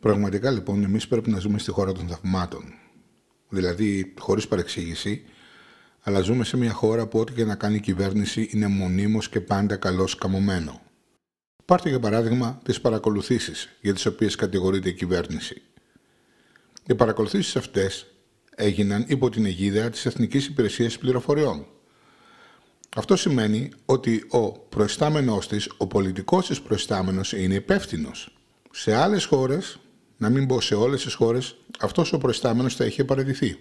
Πραγματικά λοιπόν εμείς πρέπει να ζούμε στη χώρα των θαυμάτων. Δηλαδή χωρίς παρεξήγηση, αλλά ζούμε σε μια χώρα που ό,τι και να κάνει η κυβέρνηση είναι μονίμως και πάντα καλώς καμωμένο. Πάρτε για παράδειγμα τις παρακολουθήσεις για τις οποίες κατηγορείται η κυβέρνηση. Οι παρακολουθήσεις αυτές έγιναν υπό την αιγίδα της Εθνικής Υπηρεσίας Πληροφοριών. Αυτό σημαίνει ότι ο προϊστάμενός της, ο πολιτικός της προϊστάμενος είναι υπεύθυνος. Σε άλλες χώρες, να μην πω σε όλες τις χώρες, αυτός ο προϊστάμενος θα είχε παραιτηθεί.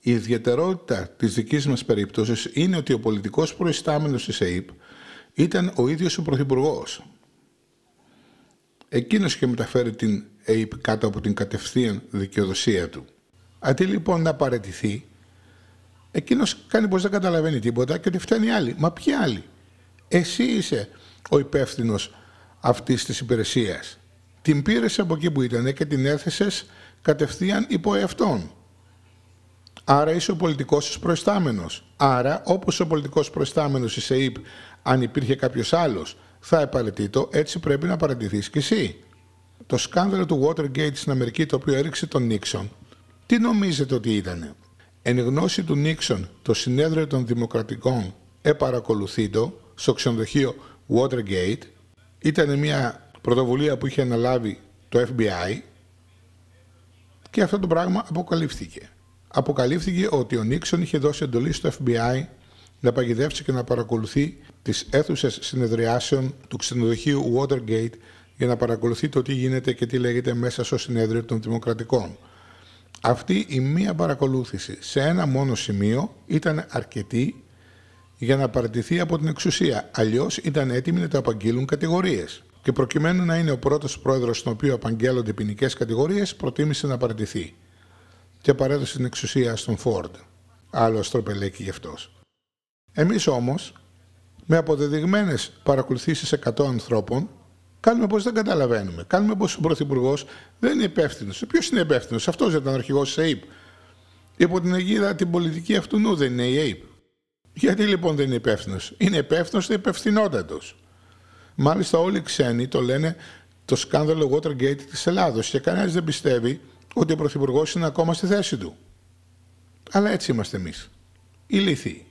Η ιδιαιτερότητα της δικής μας περίπτωσης είναι ότι ο πολιτικός προϊστάμενος της ΑΕΠ ήταν ο ίδιος ο Πρωθυπουργός. Εκείνος είχε μεταφέρει την ΑΕΠ κάτω από την κατευθείαν δικαιοδοσία του. Αντί λοιπόν να παραιτηθεί, εκείνος κάνει πως δεν καταλαβαίνει τίποτα και ότι φτάνει άλλη. Μα ποιοι άλλοι; Εσύ είσαι ο υπεύθυνος αυτής της υπηρεσίας. Την πήρες από εκεί που ήταν και την έθεσες κατευθείαν υπό εαυτόν. Άρα είσαι ο πολιτικός της προϊστάμενος. Άρα, όπως ο πολιτικός προϊστάμενος της ΕΕΠ, αν υπήρχε κάποιος άλλος, θα επαρετήτω, έτσι πρέπει να παρατηθείς κι εσύ. Το σκάνδαλο του Watergate στην Αμερική, το οποίο έριξε τον Νίξον, τι νομίζετε ότι ήτανε; Εν γνώση του Νίξον, το συνέδριο των Δημοκρατικών επαρακολουθείτο στο ξενοδοχείο Watergate. Ήταν μια πρωτοβουλία που είχε αναλάβει το FBI και αυτό το πράγμα αποκαλύφθηκε. Αποκαλύφθηκε ότι ο Νίξον είχε δώσει εντολή στο FBI να παγιδεύσει και να παρακολουθεί τις αίθουσες συνεδριάσεων του ξενοδοχείου Watergate για να παρακολουθεί το τι γίνεται και τι λέγεται μέσα στο συνέδριο των Δημοκρατικών. Αυτή η μία παρακολούθηση σε ένα μόνο σημείο ήταν αρκετή για να παρατηθεί από την εξουσία. Αλλιώς ήταν έτοιμοι να το απαγγείλουν κατηγορίες. Και προκειμένου να είναι ο πρώτος πρόεδρος στον οποίο απαγγέλλονται ποινικές κατηγορίες, προτίμησε να παρατηθεί. Και παρέδωσε την εξουσία στον Φόρντ. Άλλο αστροπελέκι γι' αυτός. Εμείς όμως, με αποδεδειγμένες παρακολουθήσεις 100 ανθρώπων, Κάνουμε πως δεν καταλαβαίνουμε. Κάνουμε πως ο Πρωθυπουργός δεν είναι υπεύθυνος. Ποιος είναι υπεύθυνος, αυτός ήταν ο αρχηγό της ΑΕΠ. Υπό την αιγίδα την πολιτική αυτού νου δεν είναι η ΑΕΠ. Γιατί λοιπόν δεν είναι υπεύθυνος; Είναι υπεύθυνος και υπευθυνότατος. Μάλιστα όλοι οι ξένοι το λένε το σκάνδαλο Watergate της Ελλάδος και κανένας δεν πιστεύει ότι ο Πρωθυπουργός είναι ακόμα στη θέση του. Αλλά έτσι είμαστε εμείς. Ηλίθιοι.